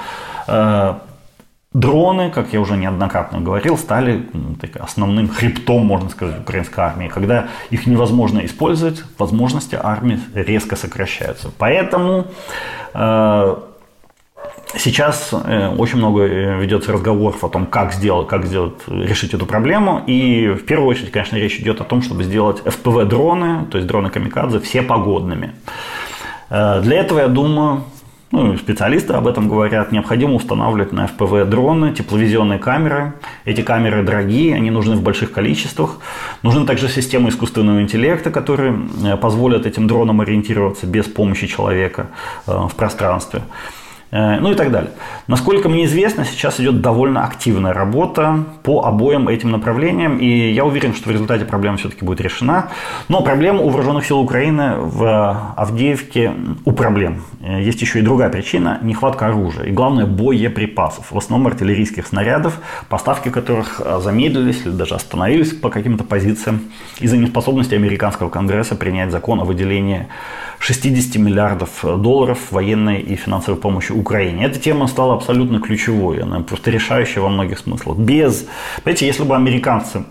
Дроны, как я уже неоднократно говорил, стали основным хребтом, можно сказать, украинской армии. Когда их невозможно использовать, возможности армии резко сокращаются. Поэтому э, сейчас э, очень много э, ведется разговоров о том, как сделать, как сделать, решить эту проблему. И в первую очередь, конечно, речь идет о том, чтобы сделать FPV-дроны, то есть дроны камикадзе, все погодными. Э, для этого, я думаю, ну, специалисты об этом говорят, необходимо устанавливать на FPV дроны, тепловизионные камеры. Эти камеры дорогие, они нужны в больших количествах. Нужны также системы искусственного интеллекта, которые э, позволят этим дронам ориентироваться без помощи человека э, в пространстве. Э, ну и так далее. Насколько мне известно, сейчас идет довольно активная работа по обоим этим направлениям, и я уверен, что в результате проблема все-таки будет решена. Но проблема у вооруженных сил Украины в Авдеевке у проблем. Э, есть еще и другая причина – нехватка оружия. И главное – боеприпасов. В основном артиллерийских снарядов, поставки которых э, замедлились или даже остановились по каким-то позициям из-за неспособности американского конгресса принять закон о выделении 60 миллиардов долларов военной и финансовой помощи Украине. Эта тема стала абсолютно ключевой, она просто решающая во многих смыслах. Без, понимаете, если бы американцы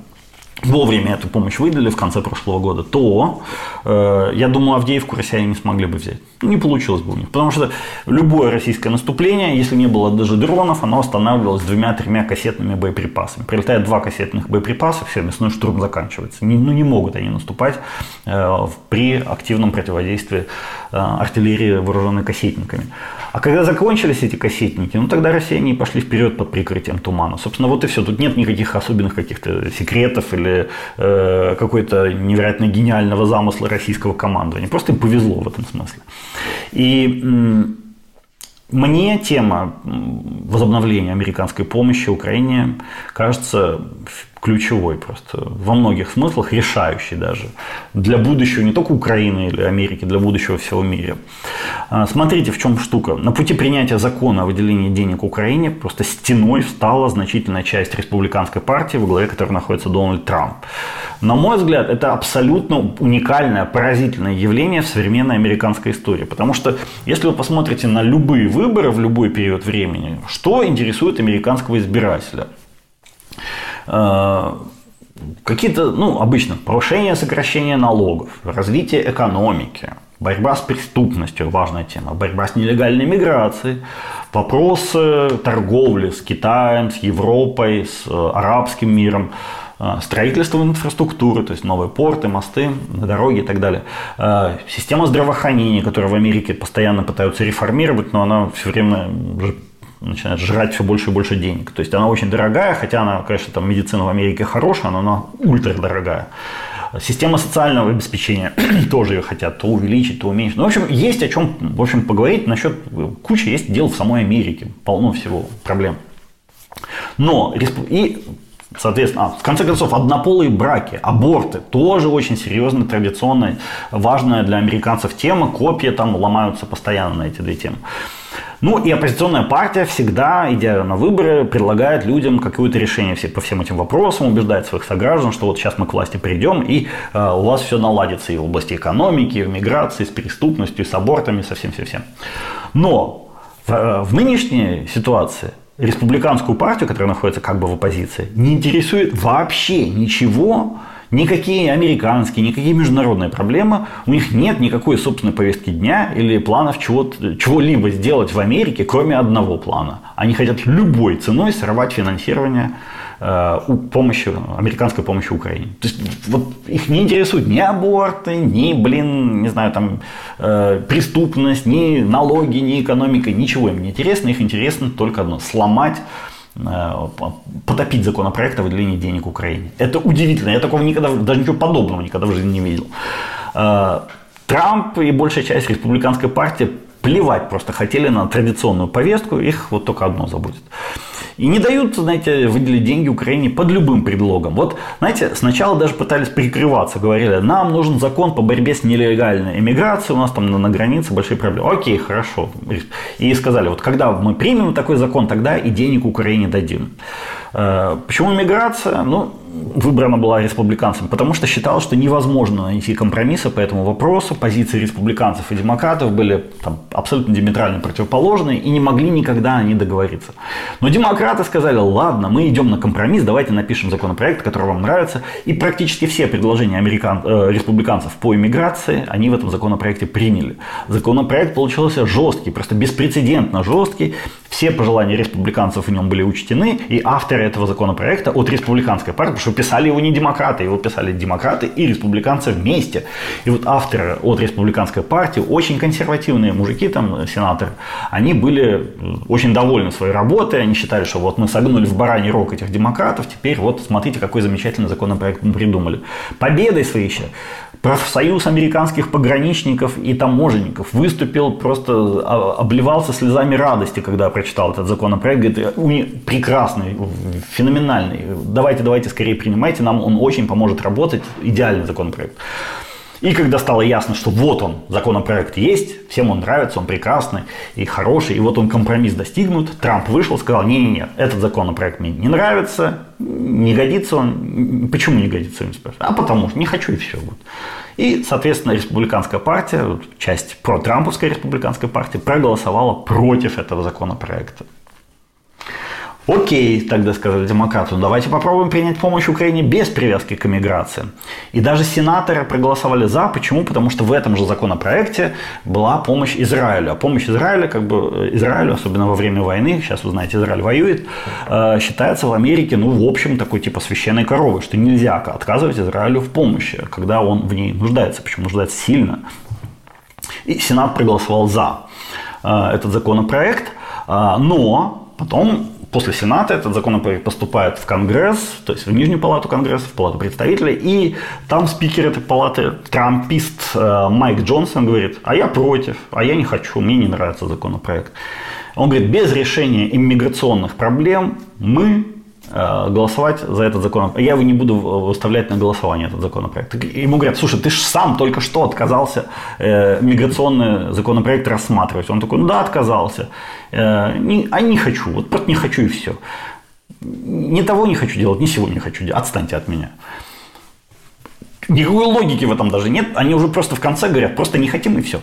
вовремя эту помощь выдали в конце прошлого года, то, э, я думаю, Авдеевку россияне не смогли бы взять. Не получилось бы у них. Потому что любое российское наступление, если не было даже дронов, оно останавливалось двумя-тремя кассетными боеприпасами. Прилетает два кассетных боеприпаса, все, мясной штурм заканчивается. Не, ну, не могут они наступать э, при активном противодействии э, артиллерии, вооруженной кассетниками. А когда закончились эти кассетники, ну тогда россияне пошли вперед под прикрытием тумана. Собственно, вот и все. Тут нет никаких особенных каких-то секретов или э, какой-то невероятно гениального замысла российского командования. Просто им повезло в этом смысле. И мне тема возобновления американской помощи Украине кажется ключевой просто, во многих смыслах решающий даже для будущего не только Украины или Америки, для будущего всего мира. А, смотрите, в чем штука. На пути принятия закона о выделении денег Украине просто стеной встала значительная часть республиканской партии, во главе которой находится Дональд Трамп. На мой взгляд, это абсолютно уникальное, поразительное явление в современной американской истории. Потому что, если вы посмотрите на любые выборы в любой период времени, что интересует американского избирателя – какие-то, ну, обычно повышение, сокращение налогов, развитие экономики, борьба с преступностью, важная тема, борьба с нелегальной миграцией, вопросы торговли с Китаем, с Европой, с э, арабским миром, э, строительство инфраструктуры, то есть новые порты, мосты, дороги и так далее. Система здравоохранения, которую в Америке постоянно пытаются реформировать, но она все время начинает жрать все больше и больше денег. То есть она очень дорогая, хотя она, конечно, там медицина в Америке хорошая, но она ультра дорогая. Система социального обеспечения тоже ее хотят то увеличить, то уменьшить. Ну, в общем, есть о чем в общем, поговорить насчет кучи есть дел в самой Америке. Полно всего проблем. Но и Соответственно, а, в конце концов, однополые браки, аборты тоже очень серьезная, традиционная, важная для американцев тема. Копья там ломаются постоянно на эти две темы. Ну и оппозиционная партия всегда, идя на выборы, предлагает людям какое-то решение по всем этим вопросам, убеждает своих сограждан, что вот сейчас мы к власти придем, и э, у вас все наладится и в области экономики, и в миграции, с преступностью, с абортами, со всем-всем-всем. Но в, э, в нынешней ситуации республиканскую партию, которая находится как бы в оппозиции, не интересует вообще ничего, Никакие американские, никакие международные проблемы, у них нет никакой собственной повестки дня или планов чего-либо сделать в Америке, кроме одного плана. Они хотят любой ценой сорвать финансирование э, помощи, американской помощи Украине. То есть вот их не интересуют ни аборты, ни, блин, не знаю, там, э, преступность, ни налоги, ни экономика, ничего им не интересно. Их интересно только одно – сломать потопить законопроект о выделении денег Украине. Это удивительно. Я такого никогда, даже ничего подобного никогда в жизни не видел. Э, Трамп и большая часть республиканской партии плевать просто хотели на традиционную повестку, их вот только одно заботит. И не дают, знаете, выделить деньги Украине под любым предлогом. Вот, знаете, сначала даже пытались прикрываться, говорили, нам нужен закон по борьбе с нелегальной иммиграцией, у нас там на, на границе большие проблемы. Окей, хорошо. И сказали, вот когда мы примем такой закон, тогда и денег Украине дадим. Э, почему миграция? Ну, выбрана была республиканцами, потому что считалось, что невозможно найти компромисса по этому вопросу. Позиции республиканцев и демократов были там, абсолютно диаметрально противоположные и не могли никогда они договориться. Но демократы сказали, ладно, мы идем на компромисс, давайте напишем законопроект, который вам нравится. И практически все предложения американ... э, республиканцев по иммиграции они в этом законопроекте приняли. Законопроект получился жесткий, просто беспрецедентно жесткий. Все пожелания республиканцев в нем были учтены, и авторы этого законопроекта от республиканской партии, что писали его не демократы, его писали демократы и республиканцы вместе. И вот авторы от республиканской партии, очень консервативные мужики, там, сенаторы, они были очень довольны своей работой, они считали, что вот мы согнули в бараний рог этих демократов, теперь вот смотрите, какой замечательный законопроект мы придумали. Победой своей еще профсоюз американских пограничников и таможенников выступил, просто а, обливался слезами радости, когда прочитал этот законопроект. Говорит, прекрасный, феноменальный. Давайте, давайте скорее принимайте, нам он очень поможет работать. Идеальный законопроект. И когда стало ясно, что вот он, законопроект есть, всем он нравится, он прекрасный и хороший, и вот он компромисс достигнут, Трамп вышел, сказал, не-не-не, этот законопроект мне не нравится, не годится он. Почему не годится, им спрашивают? А потому что не хочу и все. Вот. И, соответственно, республиканская партия, часть про-трамповской республиканской партии проголосовала против этого законопроекта. Окей, тогда сказали демократы, давайте попробуем принять помощь Украине без привязки к иммиграции. И даже сенаторы проголосовали за. Почему? Потому что в этом же законопроекте была помощь Израилю. А помощь Израилю, как бы э, Израилю, особенно во время войны, сейчас вы знаете, Израиль воюет, э, считается в Америке, ну, в общем, такой типа священной коровой, что нельзя отказывать Израилю в помощи, когда он в ней нуждается, причем нуждается сильно. И Сенат проголосовал за э, этот законопроект, но потом после Сената этот законопроект поступает в Конгресс, то есть в Нижнюю палату Конгресса, в палату представителей, и там спикер этой палаты, трампист э, Майк Джонсон говорит, а я против, а я не хочу, мне не нравится законопроект. Он говорит, без решения иммиграционных проблем мы голосовать за этот законопроект. Я его не буду выставлять на голосование, этот законопроект. Ему говорят, слушай, ты же сам только что отказался э, миграционный законопроект рассматривать. Он такой, ну да, отказался. Э, не, а не хочу, вот просто не хочу и все. Ни того не хочу делать, ни сего не хочу делать. Отстаньте от меня. Никакой логики в этом даже нет. Они уже просто в конце говорят, просто не хотим и все.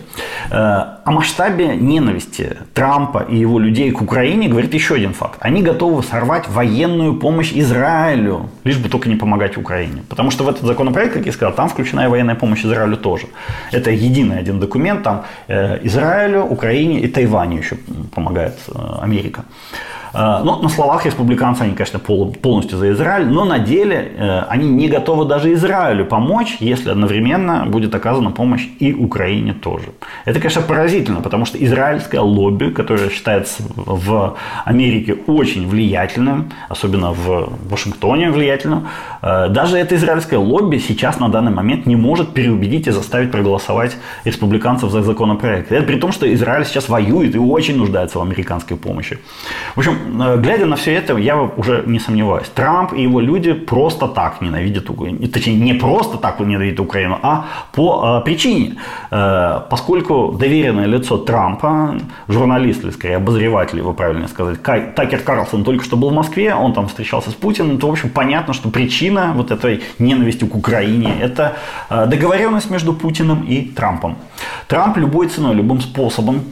Э, о масштабе ненависти Трампа и его людей к Украине говорит еще один факт. Они готовы сорвать военную помощь Израилю, лишь бы только не помогать Украине. Потому что в этот законопроект, как я сказал, там включена и военная помощь Израилю тоже. Это единый один документ. Там э, Израилю, Украине и Тайваню еще помогает э, Америка. Э, но на словах республиканцы, они, конечно, полностью за Израиль, но на деле э, они не готовы даже Израилю помочь, если одновременно будет оказана помощь и Украине тоже. Это, конечно, поразительно, потому что израильское лобби, которое считается в Америке очень влиятельным, особенно в Вашингтоне влиятельным, э, даже это израильское лобби сейчас на данный момент не может переубедить и заставить проголосовать республиканцев за законопроект. Это при том, что Израиль сейчас воюет и очень нуждается в американской помощи. В общем, Э, глядя на все это, я уже не сомневаюсь. Трамп и его люди просто так ненавидят Украину. Точнее, не просто так ненавидят Украину, а по э, причине. Э, поскольку доверенное лицо Трампа, журналист или скорее обозреватель, его правильно сказать, Такер Карлсон только что был в Москве, он там встречался с Путиным, то, в общем, понятно, что причина вот этой ненависти к Украине – это э, договоренность между Путиным и Трампом. Трамп любой ценой, любым способом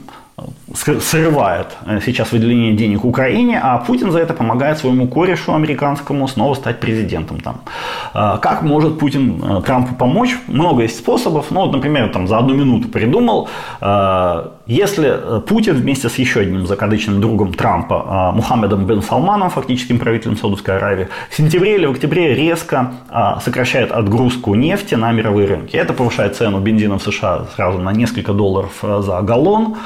срывает э, сейчас выделение денег Украине, а Путин за это помогает своему корешу американскому снова стать президентом там. А, как может Путин э, Трампу помочь? Много есть способов. Ну, вот, например, там за одну минуту придумал, если э, Путин вместе с еще одним закадычным другом Трампа, а, Мухаммедом бен Салманом, фактическим правителем Саудовской Аравии, в сентябре или в октябре резко сокращает отгрузку нефти на мировые рынки. Это повышает цену бензина в США сразу на несколько долларов за галлон.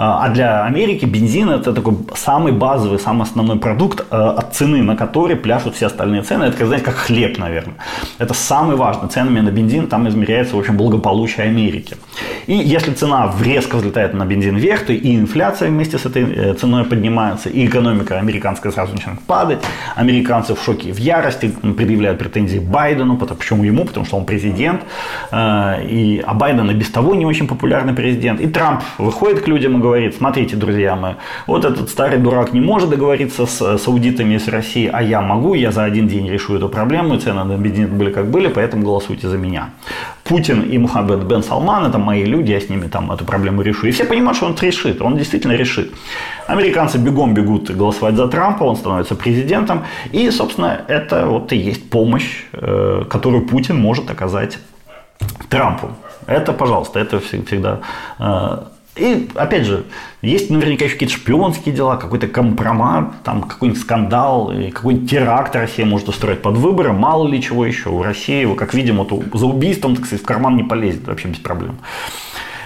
А для Америки бензин это такой самый базовый, самый основной продукт, э, от цены на который пляшут все остальные цены. Это, знаете, как хлеб, наверное. Это самый важный. Ценами на бензин там измеряется, в общем, благополучие Америки. И если цена резко взлетает на бензин вверх, то и инфляция вместе с этой э, ценой поднимается, и экономика американская сразу начинает падать. Американцы в шоке, в ярости, предъявляют претензии Байдену, потому, почему ему, потому что он президент, э, и, а Байден и без того не очень популярный президент. И Трамп выходит к людям и говорит, смотрите, друзья мои, вот этот старый дурак не может договориться с саудитами и с Россией, а я могу, я за один день решу эту проблему, цены на бензин были как были, поэтому голосуйте за меня. Путин и Мухаммед бен Салман, это мои люди, я с ними там эту проблему решу. И все понимают, что он решит, он действительно решит. Американцы бегом бегут голосовать за Трампа, он становится президентом. И, собственно, это вот и есть помощь, э, которую Путин может оказать Трампу. Это, пожалуйста, это всегда э, И, опять же, есть наверняка еще какие-то шпионские дела, какой-то компромат, там какой-нибудь скандал, какой-нибудь теракт Россия может устроить под выборы, мало ли чего еще. У России, как видим, вот за убийством, так сказать, в карман не полезет вообще без проблем.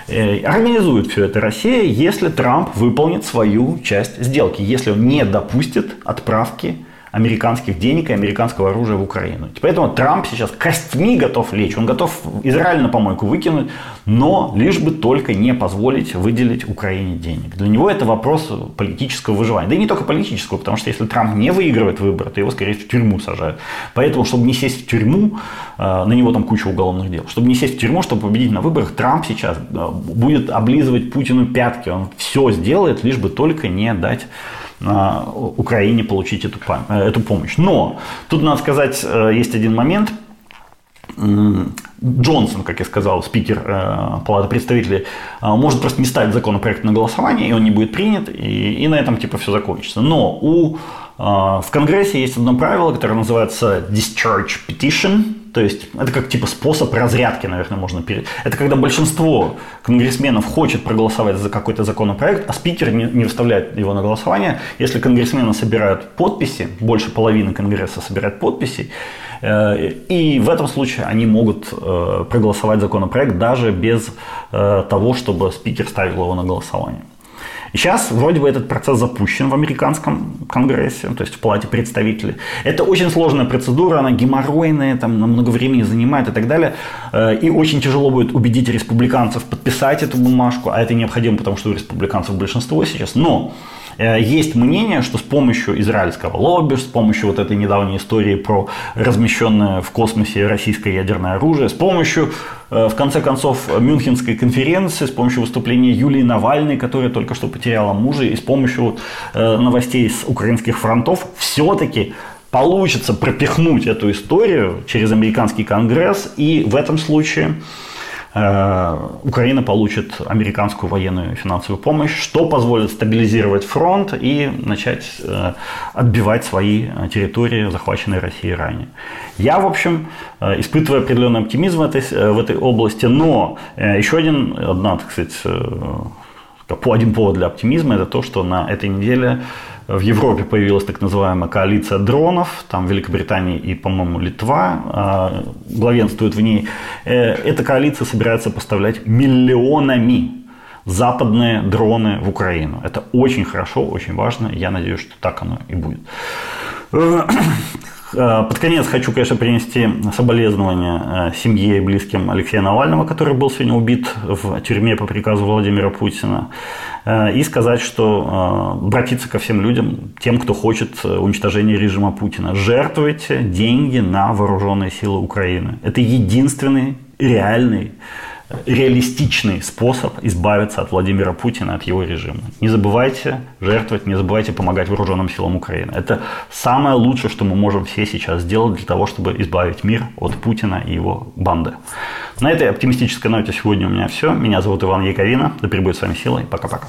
Э, организует все это Россия, если Трамп выполнит свою часть сделки, если он не допустит отправки американских денег и американского оружия в Украину. Поэтому Трамп сейчас костьми готов лечь, он готов Израиль на помойку выкинуть, но лишь бы только не позволить выделить Украине денег. Для него это вопрос политического выживания. Да и не только политического, потому что если Трамп не выигрывает выборы, то его, скорее в тюрьму сажают. Поэтому, чтобы не сесть в тюрьму, э, на него там куча уголовных дел, чтобы не сесть в тюрьму, чтобы победить на выборах, Трамп сейчас э, будет облизывать Путину пятки. Он все сделает, лишь бы только не дать Украине получить эту, э, эту помощь. Но тут надо сказать, э, есть один момент. Джонсон, как я сказал, спикер э, Палаты представителей, может просто не ставить законопроект на голосование, и он не будет принят, и, и на этом типа все закончится. Но у, в Конгрессе есть одно правило, которое называется discharge petition, то есть это как типа способ разрядки, наверное, можно перед. Это когда большинство конгрессменов хочет проголосовать за какой-то законопроект, а спикер не, не выставляет его на голосование. Если конгрессмены собирают подписи, больше половины конгресса собирает подписи, э, и в этом случае они могут э, проголосовать законопроект даже без э, того, чтобы спикер ставил его на голосование. Сейчас вроде бы этот процесс запущен в американском конгрессе, то есть в палате представителей. Это очень сложная процедура, она геморройная, там много времени занимает и так далее. Э, и очень тяжело будет убедить республиканцев подписать эту бумажку, а это необходимо, потому что у республиканцев большинство сейчас. Но есть мнение, что с помощью израильского лобби, с помощью вот этой недавней истории про размещенное в космосе российское ядерное оружие, с помощью, э, в конце концов, Мюнхенской конференции, с помощью выступления Юлии Навальной, которая только что потеряла мужа, и с помощью э, новостей с украинских фронтов, все-таки получится пропихнуть эту историю через американский конгресс, и в этом случае Э, Украина получит американскую военную и финансовую помощь, что позволит стабилизировать фронт и начать э, отбивать свои территории, захваченные Россией ранее. Я, в общем, э, испытываю определенный оптимизм в этой, в этой области, но еще один, одна, так сказать, один повод для оптимизма – это то, что на этой неделе в Европе появилась так называемая коалиция дронов, там Великобритания и, по-моему, Литва а, главенствуют в ней. Э, эта коалиция собирается поставлять миллионами западные дроны в Украину. Это очень хорошо, очень важно. Я надеюсь, что так оно и будет. Э, под конец хочу, конечно, принести соболезнования э, семье и близким Алексея Навального, который был сегодня убит в тюрьме по приказу Владимира Путина. Э, и сказать, что обратиться ко всем людям, тем, кто хочет уничтожения режима Путина. Жертвуйте деньги на вооруженные силы Украины. Это единственный реальный реалистичный способ избавиться от Владимира Путина, от его режима. Не забывайте жертвовать, не забывайте помогать вооруженным силам Украины. Это самое лучшее, что мы можем все сейчас сделать для того, чтобы избавить мир от Путина и его банды. На этой оптимистической ноте сегодня у меня все. Меня зовут Иван Яковина. Да пребудет с вами силой. Пока-пока.